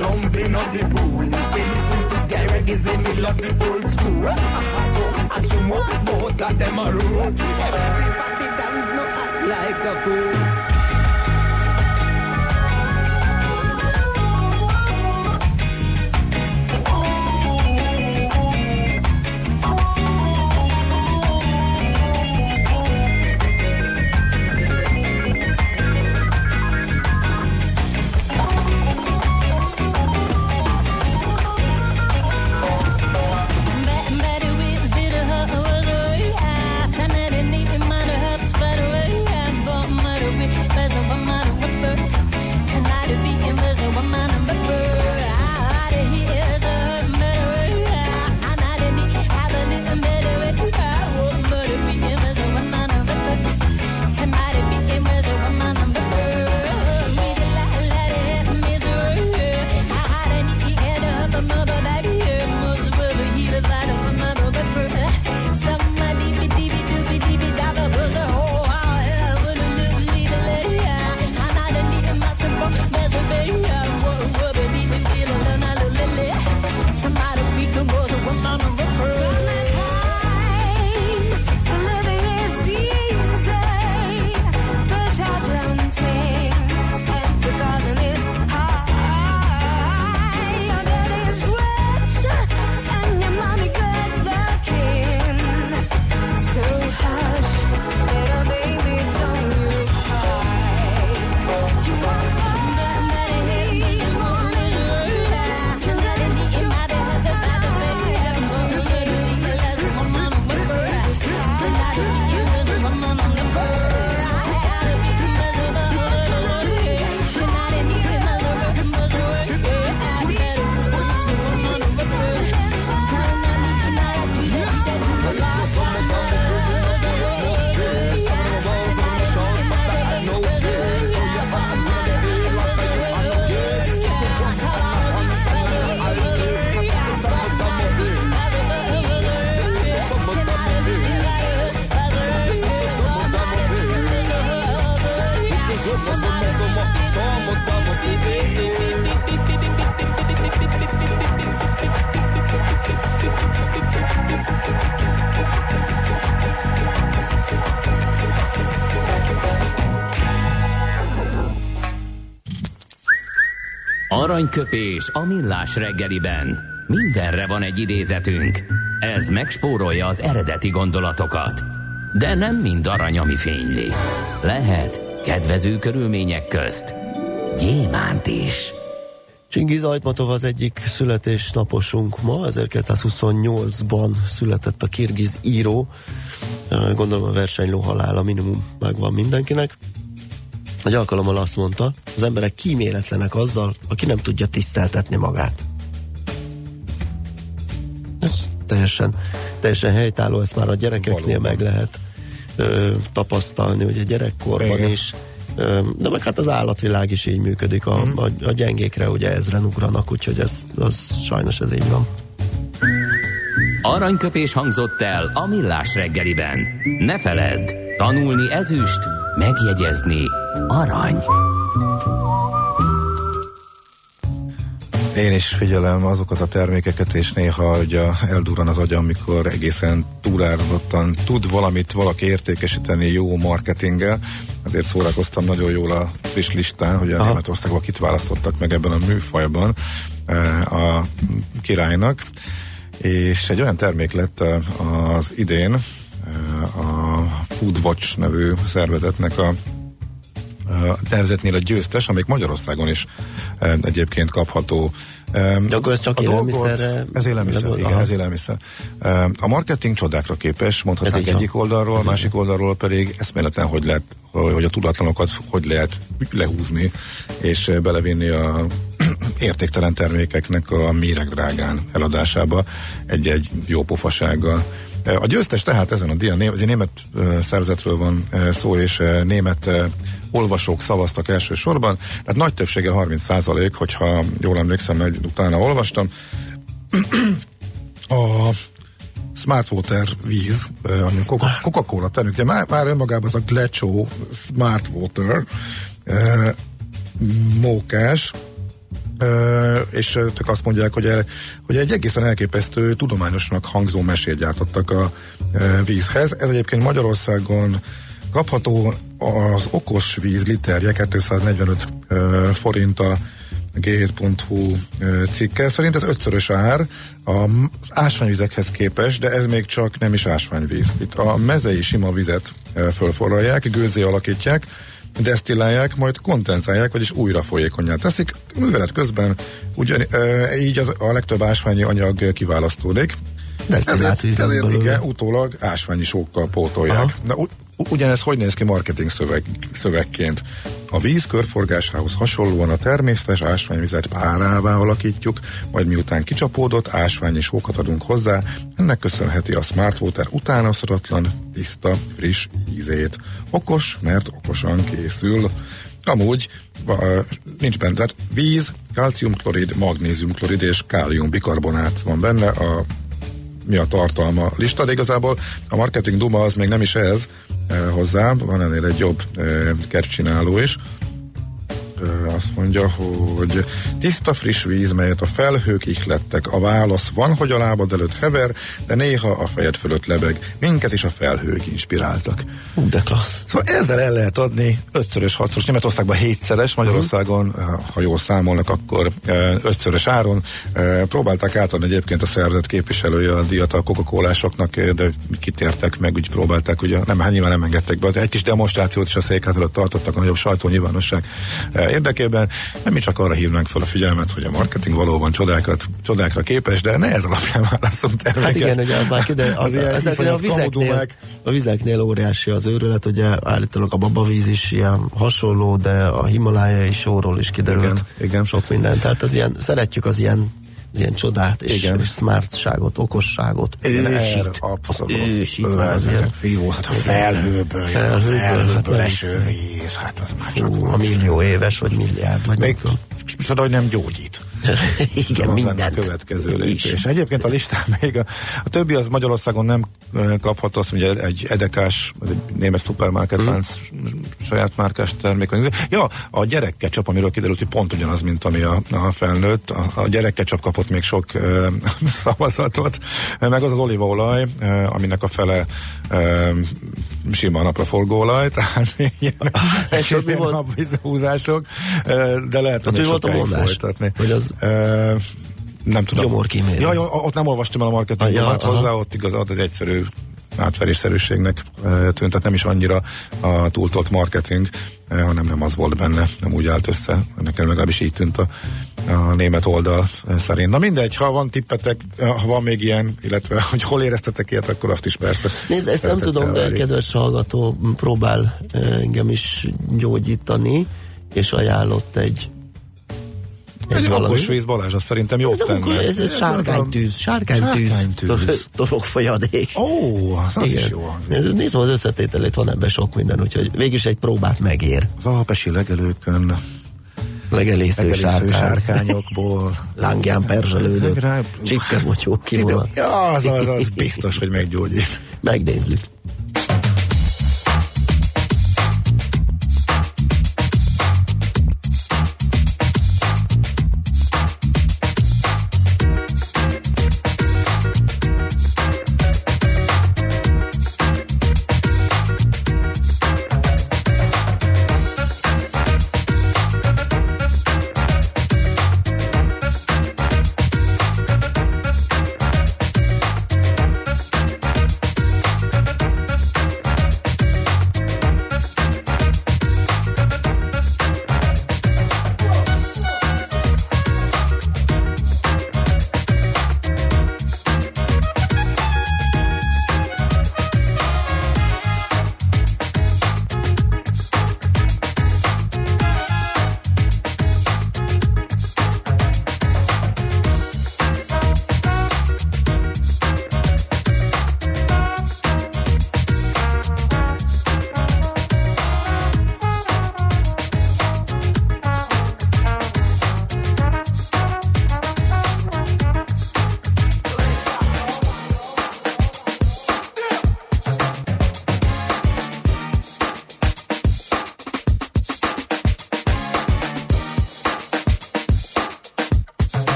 jumping on the pool. You say listen to Skyrock is in me love the old school. Ah, ah, ah, so and sumo, both of them are rude. Everybody dance, no act like a fool. Aranyköpés a millás reggeliben. Mindenre van egy idézetünk. Ez megspórolja az eredeti gondolatokat. De nem mind arany, ami fényli. Lehet kedvező körülmények közt gyémánt is. Csingiz Ajtmatov az egyik születésnaposunk ma, 1928-ban született a kirgiz író. Gondolom a versenyló halála minimum megvan mindenkinek. Egy alkalommal azt mondta, az emberek kíméletlenek azzal, aki nem tudja tiszteltetni magát. Ez teljesen, teljesen helytálló, ezt már a gyerekeknél Valóban. meg lehet ö, tapasztalni, hogy a gyerekkorban Igen. is de meg hát az állatvilág is így működik, a, mm. a, a gyengékre ugye ezren ugranak, úgyhogy ez, az, sajnos ez így van. Aranyköpés hangzott el a millás reggeliben. Ne feledd, tanulni ezüst, megjegyezni arany. Én is figyelem azokat a termékeket, és néha hogy eldurran az agyam, amikor egészen túlárzottan tud valamit valaki értékesíteni jó marketinggel. Ezért szórakoztam nagyon jól a friss listán, hogy a Németországban kit választottak meg ebben a műfajban eh, a királynak. És egy olyan termék lett eh, az idén Foodwatch nevű szervezetnek a nevezetnél a győztes, amik Magyarországon is egyébként kapható. De akkor ez csak élelmiszerre? Ez élelmiszer, igen, aha. ez élelmiszer. A marketing csodákra képes, mondhatnánk egyik oldalról, a másik oldalról pedig eszméletlen, hogy lehet, hogy a tudatlanokat hogy lehet lehúzni, és belevinni a értéktelen termékeknek a méregdrágán eladásába egy-egy jó pofasággal. A győztes tehát ezen a díjon, ez egy német szervezetről van szó, és német olvasók szavaztak elsősorban, tehát nagy többsége 30 százalék, hogyha jól emlékszem, hogy utána olvastam. a Smart Water víz, ami Coca-Cola termék, már, már önmagában az a Glecho Smart Water mókás, és ők azt mondják, hogy, el, hogy egy egészen elképesztő tudományosnak hangzó mesét gyártottak a vízhez. Ez egyébként Magyarországon kapható az okos víz literje 245 forint a g7.hu cikke. Szerint ez ötszörös ár az ásványvizekhez képest, de ez még csak nem is ásványvíz. Itt a mezei sima vizet fölforralják, gőzé alakítják, desztillálják, majd kontenzálják, vagyis újra folyékonyá teszik. A művelet közben ugyan, e, így az, a legtöbb ásványi anyag kiválasztódik. Víz ezért, ezért igen, utólag ásványi sókkal pótolják. Aha. Na, Ugyanez hogy néz ki marketing szöveg, szövegként? A víz körforgásához hasonlóan a természetes ásványvizet párává alakítjuk, majd miután kicsapódott, ásványi sókat adunk hozzá, ennek köszönheti a Smart Water utánozhatatlan, tiszta, friss ízét. Okos, mert okosan készül. Amúgy nincs benne, tehát víz, kalciumklorid, magnéziumklorid és káliumbikarbonát van benne, a mi a tartalma lista, de igazából a marketing duma az még nem is ez eh, hozzá, van ennél egy jobb eh, kertcsináló is, azt mondja, hogy tiszta friss víz, melyet a felhők ihlettek. A válasz van, hogy a lábad előtt hever, de néha a fejed fölött lebeg. Minket is a felhők inspiráltak. Ú, de klassz. Szóval ezzel el lehet adni ötszörös, hatszoros, Németországban hétszeres, Magyarországon, uh-huh. ha jól számolnak, akkor ötszörös áron. Próbálták átadni egyébként a szervezet képviselője a díjat a coca de kitértek meg, úgy próbálták, ugye nem, hát nyilván nem engedtek be, de egy kis demonstrációt is a székház előtt tartottak a nagyobb sajtónyilvánosság érdekében, nem mi csak arra hívnánk fel a figyelmet, hogy a marketing valóban csodákat, csodákra képes, de ne ez alapján választunk terméket. Hát igen, ugye az már kide, az, az az a, vizeknél, a vizeknél óriási az őrület, ugye állítólag a babavíz is ilyen hasonló, de a Himalájai sóról is kiderült igen, igen. sok minden. Tehát az ilyen, szeretjük az ilyen ilyen csodát és, Igen. és smartságot, okosságot. Ősít. Abszolút. Ősít. Hát a felhőből, felhőből, felhőből hát eső víz, hát az már csak a millió éves, vagy milliárd, vagy Még, nem hogy nem gyógyít. Igen, mindent. A következő lépés. Egyébként a listán még a, a többi az Magyarországon nem kapható, azt mondja, egy edekás, egy német szupermarket hmm. saját márkás termék. Ja, a gyerekkeccsap, amiről kiderült, hogy pont ugyanaz, mint ami a, a felnőtt. A, a gyerekkeccsap kapott még sok uh, szavazatot, meg az az olívaolaj, uh, aminek a fele uh, sima napra forgóolaj, tehát ilyen, És ott mi volt? húzások, de lehet, Hát hogy volt a mondás? folytatni. Hogy az Ö, nem tudom. Gyomorkímélő. Ja, ja, ott nem olvastam el a marketingomat Ja, hozzá, ott igaz, az egyszerű átverésszerűségnek ö, tűnt, tehát nem is annyira a túltolt marketing, ö, hanem nem az volt benne, nem úgy állt össze. Nekem legalábbis így tűnt a, a német oldal ö, szerint. Na mindegy, ha van tippetek, ha van még ilyen, illetve hogy hol éreztetek ilyet, akkor azt is persze. Nézd, ezt nem tudom, de kedves hallgató próbál eh, engem is gyógyítani, és ajánlott egy Egy alapos víz Balázs, azt szerintem jobb Ez, tenne. ez, ez sárkánytűz, sárkánytűz, Sárkánytűz. torok folyadék. Ó, az is Igen. jó. Nézem az összetételét, van ebben sok minden, úgyhogy végülis egy próbát megér. Az alpesi legelőkön, Legelésző legelésző sárkány. sárkányokból. Lángján perzselődő, Rá- csipkemotyó kivonat. Ja, az, az, az biztos, hogy meggyógyít. Megnézzük.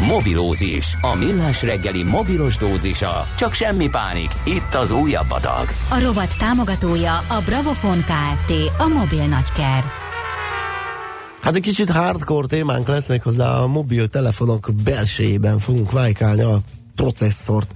Mobilózis, a millás reggeli mobilos dózisa. Csak semmi pánik, itt az újabb adag. A rovat támogatója a Bravofon Kft. A mobil nagyker. Hát egy kicsit hardcore témánk lesz még hozzá a mobiltelefonok belsejében fogunk vájkálni a processzort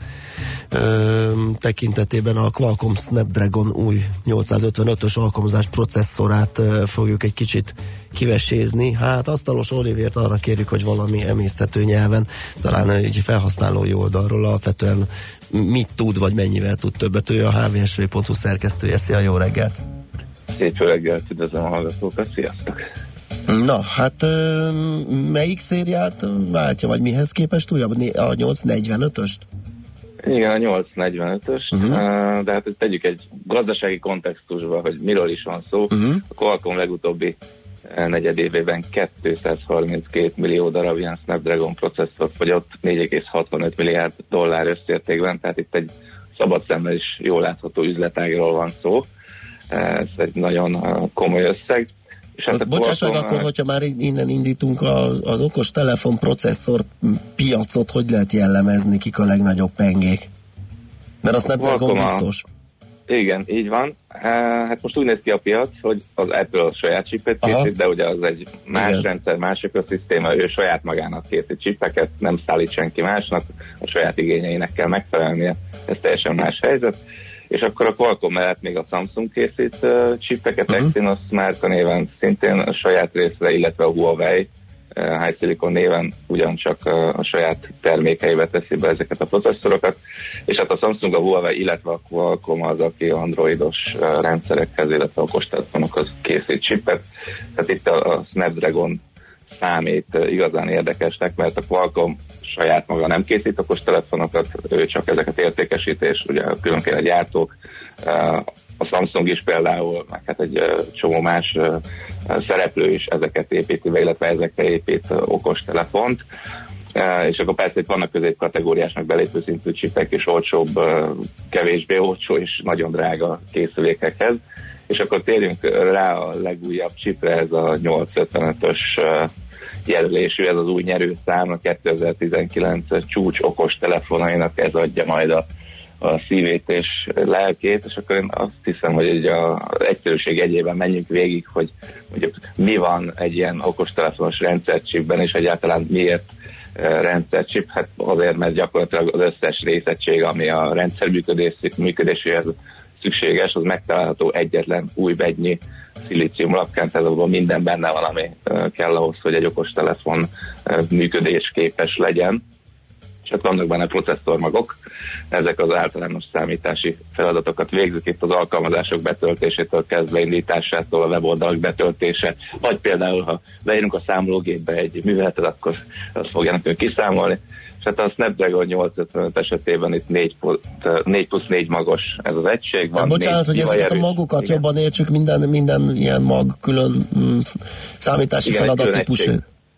tekintetében a Qualcomm Snapdragon új 855-ös alkalmazás processzorát fogjuk egy kicsit kivesézni. Hát asztalos Olivért arra kérjük, hogy valami emésztető nyelven, talán egy felhasználói oldalról alapvetően mit tud, vagy mennyivel tud többet. Ő a hvsv.hu szerkesztője. Szia, jó reggelt! Szép jó reggelt, üdvözlöm a hallgatókat, sziasztok! Na, hát melyik szériát váltja, vagy mihez képest újabb? A 845-öst? Igen, a 845-ös, uh-huh. de hát ezt tegyük egy gazdasági kontextusba, hogy miről is van szó. Uh-huh. A Qualcomm legutóbbi negyedévében 232 millió darab ilyen Snapdragon processzort fogyott 4,65 milliárd dollár összértékben, tehát itt egy szabad szemmel is jól látható üzletágról van szó. Ez egy nagyon komoly összeg. És hát Bocsáss meg akkor, hogyha már innen indítunk a, az okos telefon processzor piacot, hogy lehet jellemezni, kik a legnagyobb pengék? Mert azt nem Qualcomm biztos. Igen, így van. Hát most úgy néz ki a piac, hogy az Apple a saját chipet készít, de ugye az egy más Igen. rendszer, más ökoszisztéma, ő saját magának készít chipeket, nem szállít senki másnak, a saját igényeinek kell megfelelnie, ez teljesen más helyzet és akkor a Qualcomm mellett még a Samsung készít uh, chipeket, uh-huh. Exynos márka néven szintén a saját részre, illetve a Huawei uh, High Silicon néven ugyancsak uh, a saját termékeibe teszi be ezeket a processzorokat, és hát a Samsung, a Huawei, illetve a Qualcomm az, aki androidos uh, rendszerekhez, illetve okostelefonokhoz készít chipet. Tehát itt a, a Snapdragon számít uh, igazán érdekesnek, mert a Qualcomm saját maga nem készít okos telefonokat, ő csak ezeket értékesít, és ugye különféle gyártók, a Samsung is például, meg hát egy csomó más szereplő is ezeket építi illetve ezekre épít okos telefont. És akkor persze itt vannak középkategóriás, meg belépő szintű csipek, és olcsóbb, kevésbé olcsó és nagyon drága készülékekhez. És akkor térjünk rá a legújabb csipre, ez a 855-ös jelölésű, ez az új nyerőszám, a 2019 csúcs okos telefonainak ez adja majd a, a szívét és lelkét, és akkor én azt hiszem, hogy egy a egyszerűség egyében menjünk végig, hogy mondjuk mi van egy ilyen okostelefonos rendszercsipben, és egyáltalán miért eh, rendszercsip, hát azért, mert gyakorlatilag az összes részegység, ami a rendszer működéséhez szükséges, az megtalálható egyetlen új begynyi szilícium lapkán, tehát abban minden benne van, ami kell ahhoz, hogy egy okostelefon működésképes legyen. Csak vannak benne processzormagok, ezek az általános számítási feladatokat végzik. Itt az alkalmazások betöltésétől kezdve indításától a weboldalak betöltése, vagy például, ha beírunk a számológépbe egy műveletet, akkor azt fogja nekünk kiszámolni tehát a Snapdragon 855 esetében itt 4, 4 plusz 4 magos ez az egység. Van bocsánat, hogy ezeket erős. a magokat igen. jobban értsük, minden, minden ilyen mag külön mm, számítási igen, feladat típusú.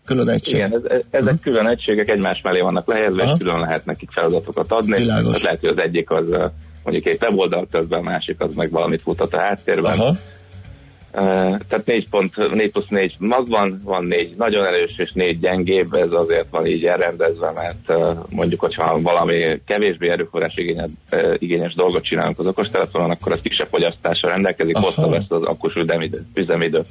Külön egység. Igen, ez, ez, ezek uh-huh. külön egységek egymás mellé vannak lehelyezve, és külön lehet nekik feladatokat adni. Világos. lehet, hogy az egyik az mondjuk egy weboldal közben, a másik az meg valamit futat a háttérben. Aha tehát 4, pont, 4 plusz 4 magban, van 4 nagyon erős és 4 gyengébb, ez azért van így elrendezve, mert mondjuk, hogyha valami kevésbé erőforrás igényes, igényes dolgot csinálunk az okostelefonon, akkor az kisebb fogyasztásra rendelkezik, hosszabb lesz az akkus üzemidő. üzemidő.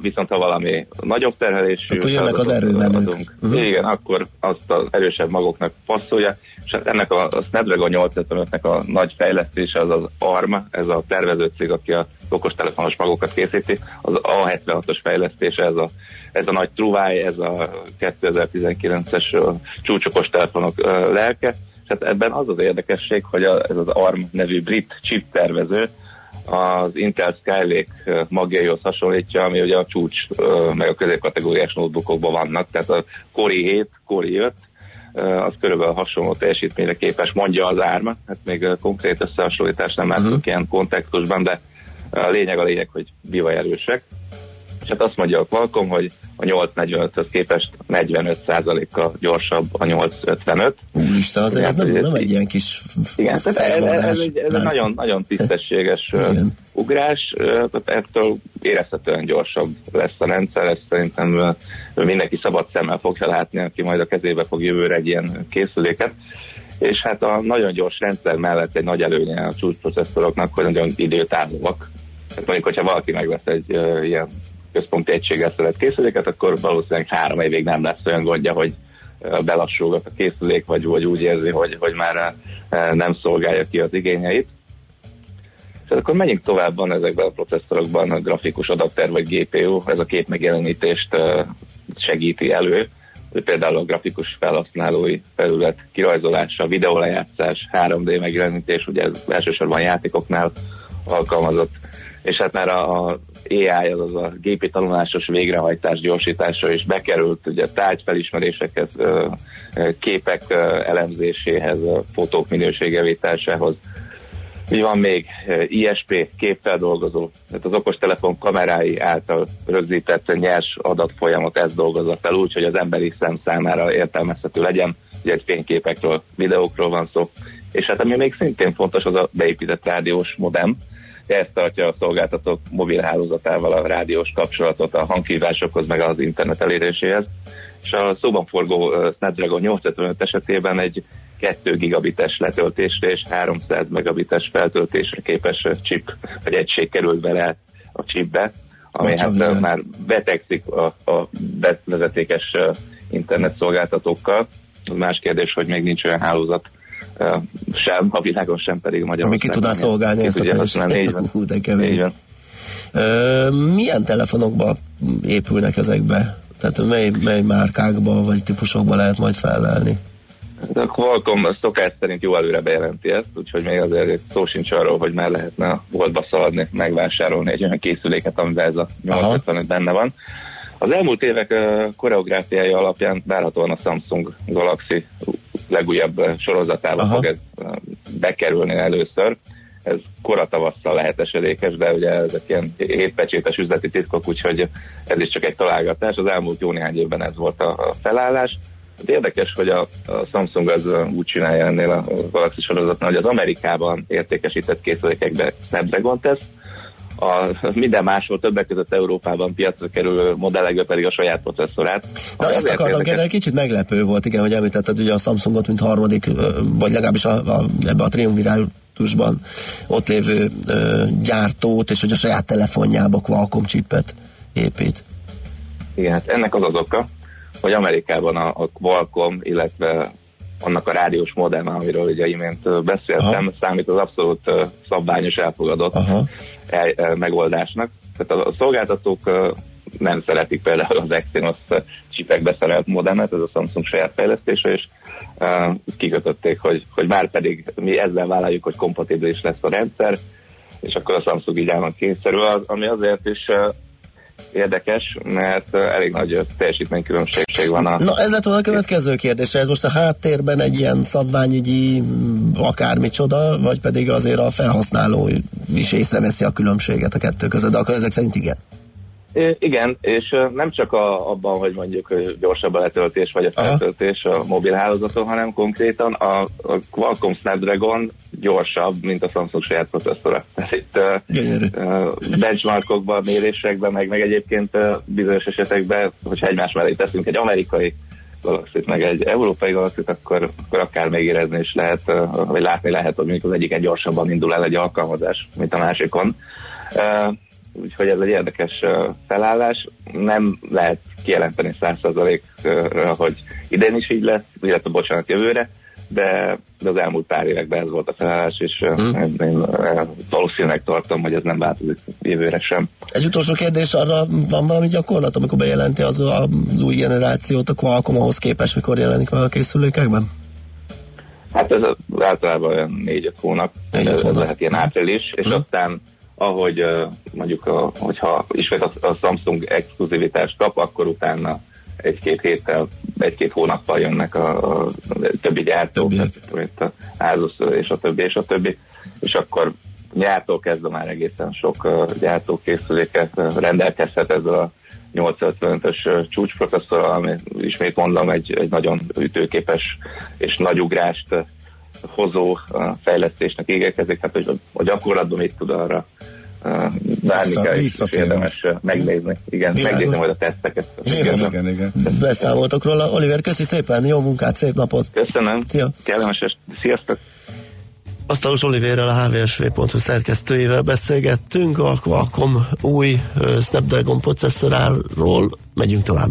Viszont ha valami nagyobb terhelésű, akkor jönnek az erőmenők. Uh-huh. Igen, akkor azt az erősebb magoknak passzolja, és hát ennek a, a Snapdragon 855-nek a nagy fejlesztése az az ARM, ez a tervező cég, aki a okostelefonos magokat készíti, az A76-os fejlesztése, ez a, ez a nagy truváj, ez a 2019-es csúcsokos telefonok lelke, és hát ebben az az érdekesség, hogy a, ez az ARM nevű brit chip tervező, az Intel Skylake magjaihoz hasonlítja, ami ugye a csúcs meg a középkategóriás notebookokban vannak, tehát a Core 7, Core 5, az körülbelül hasonló teljesítményre képes, mondja az árma, hát még konkrét összehasonlítást nem látunk uh-huh. ilyen kontextusban, de a lényeg a lényeg, hogy bivaj erősek. És hát azt mondja a Qualcomm, hogy a 845-höz képest 45%-kal gyorsabb a 855. Úristen, azért ez nem, nem egy ilyen kis Igen, tehát ez, ez, egy, ez egy nagyon, nagyon tisztességes Igen. ugrás, ettől érezhetően gyorsabb lesz a rendszer, ezt szerintem mindenki szabad szemmel fogja látni, aki majd a kezébe fog jövőre egy ilyen készüléket és hát a nagyon gyors rendszer mellett egy nagy előnye a csúcsprocesszoroknak, hogy nagyon időtávúak. Tehát mondjuk, hogyha valaki megvesz egy uh, ilyen központi egységgel szeret készüléket, akkor valószínűleg három évig nem lesz olyan gondja, hogy belassulgat a készülék, vagy, vagy úgy érzi, hogy, hogy már nem szolgálja ki az igényeit. És akkor menjünk tovább, van ezekben a processzorokban a grafikus adapter vagy GPU, ez a kép megjelenítést segíti elő. Például a grafikus felhasználói felület kirajzolása, videólejátszás, 3D megjelenítés, ugye ez elsősorban játékoknál alkalmazott, és hát már a AI, azaz a gépi tanulásos végrehajtás gyorsítása is bekerült, ugye tárgyfelismerésekhez, képek elemzéséhez, fotók minőségevításához. Mi van még? ISP, képfeldolgozó, tehát az okostelefon kamerái által rögzített nyers adatfolyamat ezt dolgozza fel úgy, hogy az emberi szem számára értelmezhető legyen, ugye egy fényképekről, videókról van szó. És hát ami még szintén fontos, az a beépített rádiós modem, ezt tartja a szolgáltatók mobilhálózatával a rádiós kapcsolatot a hangkívásokhoz, meg az internet eléréséhez. És a szóban forgó Snapdragon 855 esetében egy 2 gigabites letöltésre és 300 megabites feltöltésre képes chip, vagy egység került bele a chipbe, ami hát már betegszik a, a vezetékes internet szolgáltatókkal. Más kérdés, hogy még nincs olyan hálózat, sem, a világon sem pedig Magyarországon. Ami ki tudná szolgálni ezt a teljesítményt. Hú, de kemény. Milyen telefonokba épülnek ezekbe? Tehát mely, mely márkákba vagy típusokba lehet majd felelni? A Qualcomm szokás szerint jó előre bejelenti ezt, úgyhogy még azért szó sincs arról, hogy már lehetne a boltba szaladni, megvásárolni egy olyan készüléket, amivel ez a 85 benne van. Az elmúlt évek koreográfiája alapján várhatóan a Samsung Galaxy legújabb sorozatába Aha. fog ez bekerülni először. Ez koratavasszal lehet esedékes, de ugye ezek ilyen hétpecsétes üzleti titkok, úgyhogy ez is csak egy találgatás. Az elmúlt jó néhány évben ez volt a felállás. De érdekes, hogy a, a Samsung az úgy csinálja ennél a Galaxy sorozatnál, hogy az Amerikában értékesített készülékekbe Snapdragon tesz, a minden máshol többek között Európában piacra kerülő modellekbe pedig a saját processzorát. Na ezt akartam kérdezni, kicsit meglepő volt, igen, hogy említetted ugye a Samsungot, mint harmadik, vagy legalábbis a, a, ebbe a triumvirátusban ott lévő ö, gyártót, és hogy a saját telefonjába Qualcomm chipet épít. Igen, hát ennek az az oka, hogy Amerikában a, a Qualcomm, illetve annak a rádiós modell, amiről ugye imént beszéltem, Aha. számít az abszolút szabványos elfogadott Aha. El, el, megoldásnak. Tehát a, szolgáltatók nem szeretik például az Exynos csipekbe szerelt modemet, ez a Samsung saját fejlesztése, és uh, kikötötték, hogy, hogy már pedig mi ezzel vállaljuk, hogy kompatibilis lesz a rendszer, és akkor a Samsung így állnak kényszerül, ami azért is uh, érdekes, mert elég nagy teljesítménykülönbség van. A Na ez lett volna a következő kérdés. Ez most a háttérben egy ilyen szabványügyi akármicsoda, vagy pedig azért a felhasználó is észreveszi a különbséget a kettő között, de akkor ezek szerint igen. Igen, és nem csak a, abban, hogy mondjuk gyorsabb a letöltés vagy a feltöltés a mobil hálózaton, hanem konkrétan a, a Qualcomm Snapdragon gyorsabb, mint a Samsung saját processzora. Tehát itt uh, benchmarkokban, mérésekben, meg, meg egyébként uh, bizonyos esetekben, hogyha egymás mellé teszünk egy amerikai galaxy meg egy európai galaxy akkor, akkor akár még érezni is lehet, uh, vagy látni lehet, hogy mondjuk az egyiken gyorsabban indul el egy alkalmazás, mint a másikon. Uh, úgyhogy ez egy érdekes felállás. Nem lehet kijelenteni százszerzalékra, hogy idén is így lesz, illetve bocsánat jövőre, de, de az elmúlt pár években ez volt a felállás, és hmm. én valószínűleg tartom, hogy ez nem változik jövőre sem. Egy utolsó kérdés, arra van valami gyakorlat, amikor bejelenti az, az új generációt a Qualcomm ahhoz képest, mikor jelenik meg a készülékekben? Hát ez általában olyan 4-5 hónap, négy hónap. ez lehet ilyen április, és hmm. aztán ahogy mondjuk, a, hogyha ismét a, a Samsung exkluzivitást kap, akkor utána egy-két héttel, egy-két hónappal jönnek a, a többi gyártók, mint a Asus és a többi, és a többi, és akkor nyártól kezdve már egészen sok gyártókészüléket rendelkezhet ezzel a 855-ös csúcsprocesszor, ami ismét mondom, egy, egy nagyon ütőképes és nagy ugrást hozó fejlesztésnek égekezik, hát hogy a gyakorlatban mit tud arra várni kell, és érdemes megnézni. Igen, Világos. megnézni majd a teszteket. Igen, igen, igen. Beszámoltok róla. Oliver, köszi szépen, jó munkát, szép napot. Köszönöm. Szia. Kellemes. Sziasztok. Asztalos Oliverrel, a hvsv.hu szerkesztőjével beszélgettünk, a Qualcomm új Snapdragon processzoráról megyünk tovább.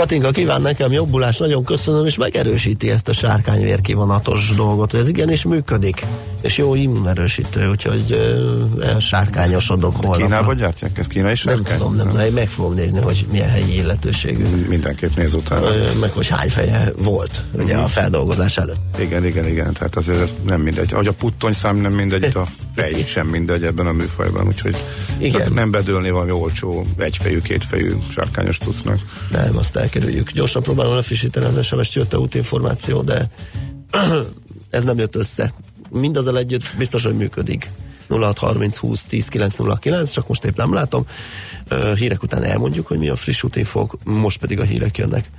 Katinka kíván nekem jobbulást, nagyon köszönöm, és megerősíti ezt a sárkányvér kivonatos dolgot, hogy ez igenis működik, és jó immunerősítő, úgyhogy elsárkányosodok holnap. Kínában gyártják ezt? Kína is Nem tudom, nem, nem. meg fogom nézni, hogy milyen helyi illetőségű. Mindenképp néz utána. Meg hogy hány feje volt, ugye a feldolgozás előtt. Igen, igen, igen, tehát azért nem mindegy. Ahogy a puttony szám nem mindegy, a fej sem mindegy ebben a műfajban, úgyhogy igen. nem bedőlni valami olcsó egyfejű, kétfejű sárkányos tusznak. Nem, azt elkerüljük. Gyorsan próbálom lefrissíteni az SMS-t, jött a útinformáció, de ez nem jött össze. Mindazal együtt biztos, hogy működik. 0630 20 10 909, csak most épp nem látom. Hírek után elmondjuk, hogy mi a friss útinfók, most pedig a hírek jönnek.